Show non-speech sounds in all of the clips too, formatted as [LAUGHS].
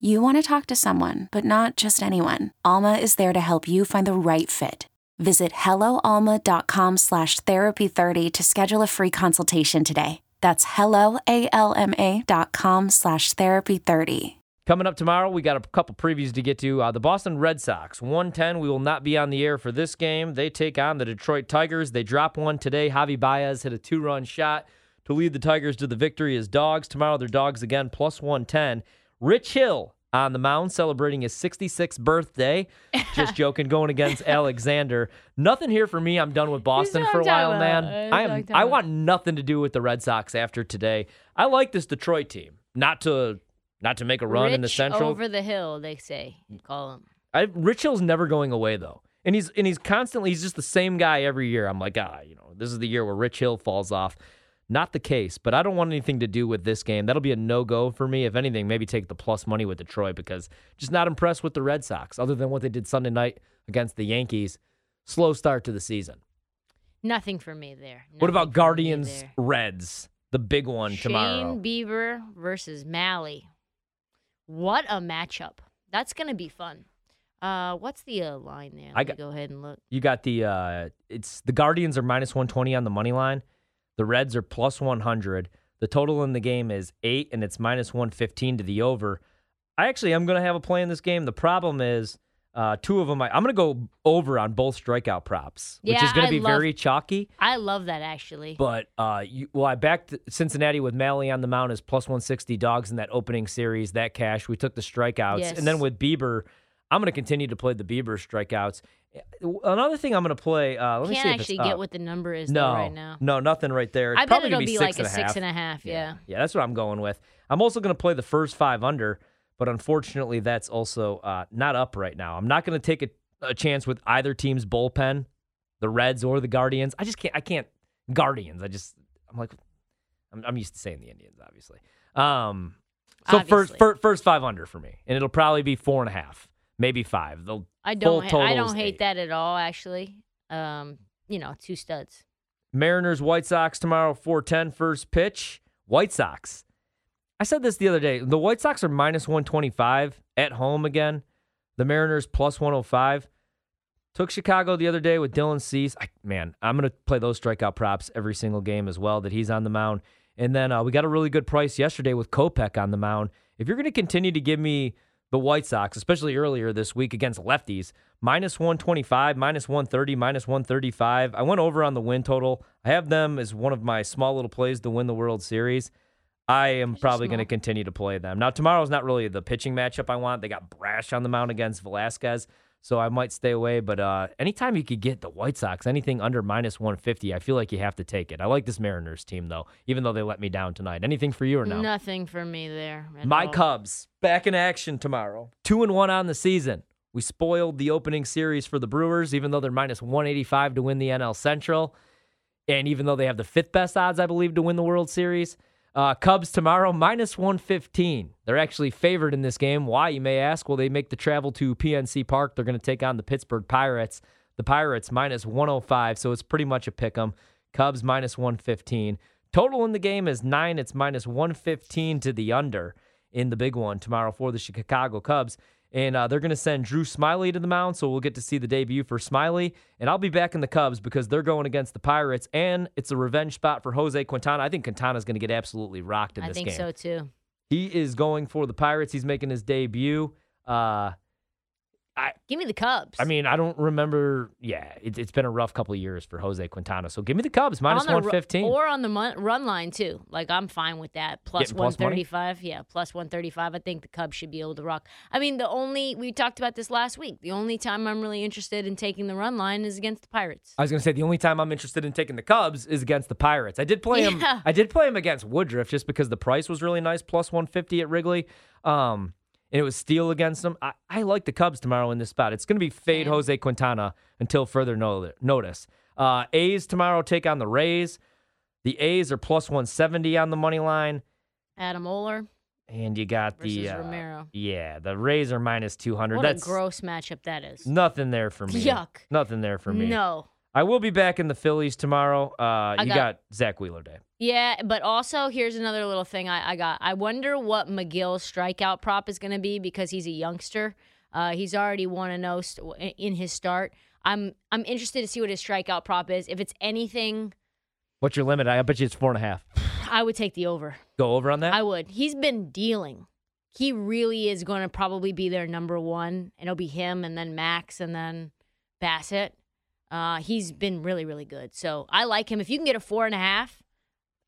You want to talk to someone, but not just anyone. Alma is there to help you find the right fit. Visit helloalma.com slash therapy30 to schedule a free consultation today. That's helloalma.com slash therapy30. Coming up tomorrow, we got a couple previews to get to. Uh, the Boston Red Sox, 110. We will not be on the air for this game. They take on the Detroit Tigers. They drop one today. Javi Baez hit a two run shot to lead the Tigers to the victory as dogs. Tomorrow, they're dogs again, plus 110. Rich Hill on the mound celebrating his 66th birthday. Just [LAUGHS] joking, going against Alexander. Nothing here for me. I'm done with Boston for a while, talking man. I I'm I want nothing to do with the Red Sox after today. I like this Detroit team. Not to not to make a run in the Central. over the hill, they say. Call him. I, Rich Hill's never going away though, and he's and he's constantly he's just the same guy every year. I'm like, ah, you know, this is the year where Rich Hill falls off. Not the case, but I don't want anything to do with this game. That'll be a no go for me. If anything, maybe take the plus money with Detroit because just not impressed with the Red Sox, other than what they did Sunday night against the Yankees. Slow start to the season. Nothing for me there. what about Guardians. Reds? The big one tomorrow. Shane Bieber versus Mahle. What a matchup. That's going to be fun. Uh, what's the uh, line there? Let I me got- go ahead and look. You got the uh it's the Guardians are minus 120 on the money line. The Reds are plus 100. The total in the game is 8 and it's minus 115 to the over. I actually am going to have a play in this game. The problem is uh two of them I, I'm going to go over on both strikeout props, which Yeah, is going to be love- very chalky. I love that actually. But uh, you, well, I backed Cincinnati with Mahle on the mound as plus 160 dogs in that opening series. That cash, we took the strikeouts, and then with Bieber, I'm going to continue to play the Bieber strikeouts. Another thing I'm going to play. Uh, let me Can't see if actually get what the number is no though right now. no nothing right there. It's I bet probably it'll be, be like a and six and a half. Yeah. yeah, that's what I'm going with. I'm also going to play the first five under, but unfortunately, that's also uh, not up right now. I'm not going to take a, a chance with either team's bullpen, the Reds or the Guardians. I just can't. I can't. Guardians. I just. I'm like. I'm, I'm used to saying the Indians, obviously. Um. So first, Obviously. first, first five under for me, and it'll probably be four and a half, maybe five. They'll I don't. ha- I don't hate eight. that at all. Actually, um, you know, two studs. Mariners, White Sox tomorrow, 410 first pitch. White Sox. I said this the other day. The White Sox are minus 125 at home again. The Mariners plus 105. Took Chicago the other day with Dylan Cease. I, man, I'm going to play those strikeout props every single game as well that he's on the mound. And then uh, we got a really good price yesterday with Kopech on the mound. If you're going to continue to give me the White Sox, especially earlier this week against lefties, minus 125, minus 130, minus 135. I went over on the win total. I have them as one of my small little plays to win the World Series. I am probably going to continue to play them. Now, tomorrow's not really the pitching matchup I want. They got Brash on the mound against Velasquez, so I might stay away. But uh, anytime you could get the White Sox, anything under minus 150, I feel like you have to take it. I like this Mariners team, though, even though they let me down tonight. Anything for you or no? Nothing for me there. My all. Cubs back in action tomorrow. Two and one on the season. We spoiled the opening series for the Brewers, even though they're minus 185 to win the NL Central. And even though they have the fifth best odds, I believe, to win the World Series. Uh, Cubs tomorrow, minus 115. They're actually favored in this game. Why, you may ask? Well, they make the travel to PNC Park. They're going to take on the Pittsburgh Pirates. The Pirates minus 105, so it's pretty much a pick 'em. Cubs minus 115. Total in the game is nine. It's minus 115 to the under in the big one tomorrow for the Chicago Cubs. And uh, they're going to send Drew Smyly to the mound, so we'll get to see the debut for Smyly. And I'll be back in the Cubs because they're going against the Pirates, and it's a revenge spot for Jose Quintana. I think Quintana's going to get absolutely rocked in I this game. I think so too. He is going for the Pirates. He's making his debut. Uh, I, Give me the Cubs. I mean, I don't remember. Yeah, it, it's been a rough couple of years for Jose Quintana. So give me the Cubs minus On the ru- 115. or on the mon- run line too. Like I'm fine with that. Plus Getting plus 135. yeah, plus 135. I think the Cubs should be able to rock. I mean, the only we talked about this last week. The only time I'm really interested in taking the run line is against the Pirates. I was going to say the only time I'm interested in taking the Cubs is against the Pirates. I did play him. Yeah. I did play him against Woodruff just because the price was really nice, plus 150 at Wrigley. Um, and it was steal against them. I, I like the Cubs tomorrow in this spot. It's going to be fade Same. Jose Quintana until further no- notice. Uh, A's tomorrow take on the Rays. The A's are plus 170 on the money line. Adam Oller And you got the uh, Romero. yeah, the Rays are minus 200. What That's a gross matchup that is. nothing there for me. Yuck. Nothing there for me. No. I will be back in the Phillies tomorrow. Uh, you got, got- Zack Wheeler Day. Yeah, but also here's another little thing I, I got. I wonder what Megill's strikeout prop is going to be because he's a youngster. Uh, he's already one and zero st- in his start. I'm I'm interested to see what his strikeout prop is. If it's anything, What's your limit? I bet you it's four and a half. [SIGHS] I would take the over. Go over on that. I would. He's been dealing. He really is going to probably be their number one. And it'll be him and then Max and then Bassitt. Uh, he's been really, really good. So I like him. If you can get a four and a half,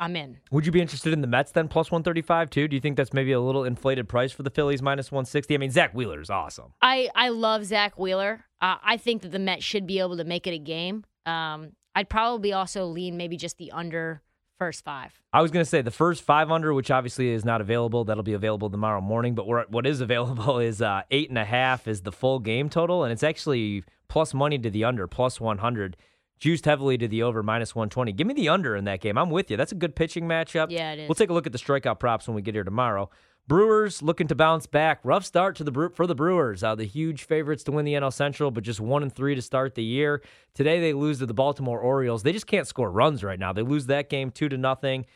I'm in. Would you be interested in the Mets then, plus one thirty five too? Do you think that's maybe a little inflated price for the Phillies, minus one sixty? I mean, Zack Wheeler is awesome. I, I love Zack Wheeler. Uh, I think that the Mets should be able to make it a game. Um, I'd probably also lean maybe just the under first five. I was going to say the first five under, which obviously is not available. That'll be available tomorrow morning. But what what is available [LAUGHS] is uh, eight and a half is the full game total, and it's actually plus money to the under, plus one hundred. Juiced heavily to the over, minus one twenty. Give me the under in that game. I'm with you. That's a good pitching matchup. Yeah, it is. We'll take a look at the strikeout props when we get here tomorrow. Brewers looking to bounce back. Rough start to the for the Brewers. Uh, the huge favorites to win the NL Central, but just one and three to start the year. Today they lose to the Baltimore Orioles. They just can't score runs right now. They lose that game two to nothing.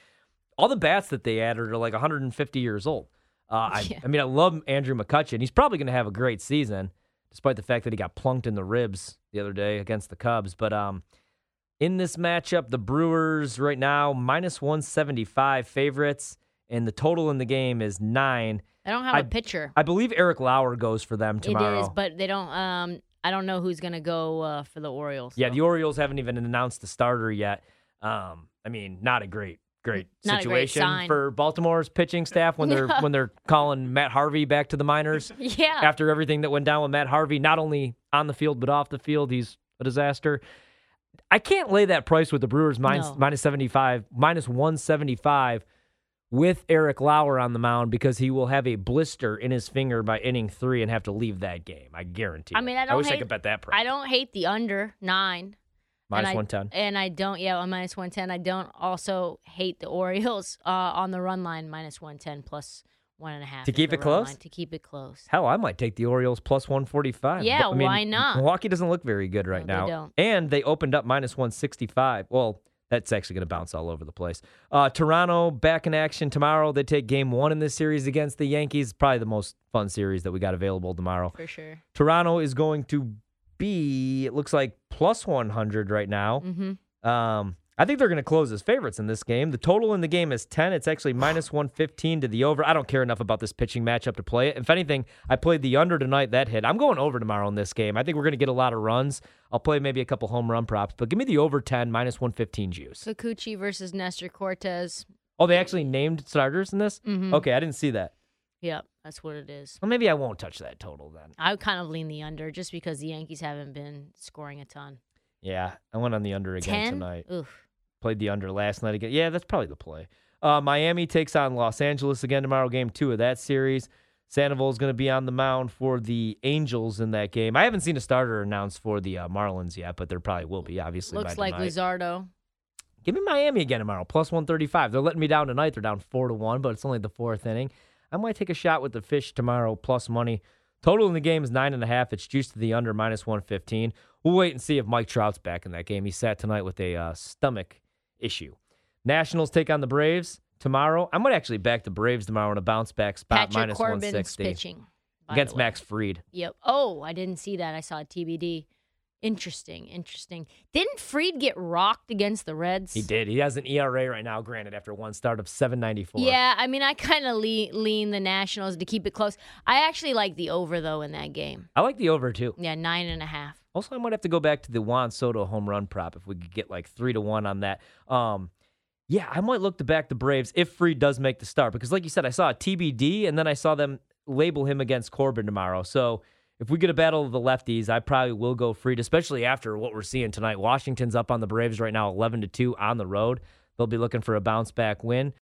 All the bats that they added are like 150 years old. Uh, I, Yeah. I mean, I love Andrew McCutchen. He's probably going to have a great season, despite the fact that he got plunked in the ribs the other day against the Cubs. But um, in this matchup, the Brewers right now minus 175 favorites, and the total in the game is nine. I don't have I- a pitcher. I believe Eric Lauer goes for them tomorrow. It is, but they don't. Um, I don't know who's gonna go uh, for the Orioles. yeah, though. the Orioles haven't even announced the starter yet. Um, I mean, not a great, great Not a great situation for Baltimore's pitching staff when they're [LAUGHS] when they're calling Matt Harvey back to the minors [LAUGHS] yeah. after everything that went down with Matt Harvey, not only on the field but off the field. He's a disaster. I can't lay that price with the Brewers minus, No. minus 75, minus 175 with Eric Lauer on the mound because he will have a blister in his finger by inning three and have to leave that game. I guarantee. I mean, I I don't wish I hate- could bet that price. I don't hate the under nine. Minus 110. And I don't, yeah, on minus 110. I don't also hate the Orioles [LAUGHS] uh, on the run line, minus 110 plus one and a half. To keep it close? line, to keep it close. Hell, I might take the Orioles plus 145. Yeah, But, I mean, why not? Milwaukee doesn't look very good right No, they now. don't. And they opened up minus 165. Well, that's actually going to bounce all over the place. Uh, Toronto back in action tomorrow. They take game one in this series against the Yankees. Probably the most fun series that we got available tomorrow. For sure. Toronto is going to be, it looks like, plus 100 right now. Mm-hmm. Um, I think they're going to close as favorites in this game. The total in the game is 10. It's actually minus 115 to the over. I don't care enough about this pitching matchup to play it. If anything, I played the under tonight. That hit. I'm going over tomorrow in this game. I think we're going to get a lot of runs. I'll play maybe a couple home run props, but give me the over 10, minus 115 juice. Kikuchi versus Nestor Cortes. Oh, they actually named starters in this? Mhm. Okay, I didn't see that. Yep, that's what it is. Well, maybe I won't touch that total then. I would kind of lean the under just because the Yankees haven't been scoring a ton. Yeah, I went on the under again 10? tonight. Oof. Played the under last night again. Yeah, that's probably the play. Uh, Miami takes on Los Angeles again tomorrow, game two of that series. Sandoval is going to be on the mound for the Angels in that game. I haven't seen a starter announced for the uh, Marlins yet, but there probably will be, obviously. Looks like tonight. Luzardo. Give me Miami again tomorrow, plus 135. They're letting me down tonight. They're down 4 to 1, but it's only the fourth inning. I might take a shot with the fish tomorrow, plus money. Total in the game is 9.5. It's juiced to the under, minus 115. We'll wait and see if Mike Trout's back in that game. He sat tonight with a uh, stomach issue. Nationals take on the Braves tomorrow. I'm going to actually back the Braves tomorrow in a bounce back spot, Patrick minus Corbin's 160 pitching against. Max Fried. Yep. Oh, I didn't see that. I saw TBD. Interesting, interesting. Didn't Fried get rocked against the Reds? He did. He has an ERA right now, granted, after one start of 794. Yeah, I mean, I kind of lean, lean the Nationals to keep it close. I actually like the over, though, in that game. I like the over, too. Yeah, nine and a half. Also, I might have to go back to the Juan Soto home run prop if we could get like three to one on that. Um, yeah, I might look to back the Braves if Fried does make the start because, like you said, I saw a TBD and then I saw them label him against Corbin tomorrow. So if we get a battle of the lefties, I probably will go Fried, especially after what we're seeing tonight. Washington's up on the Braves right now, eleven to two on the road. They'll be looking for a bounce back win.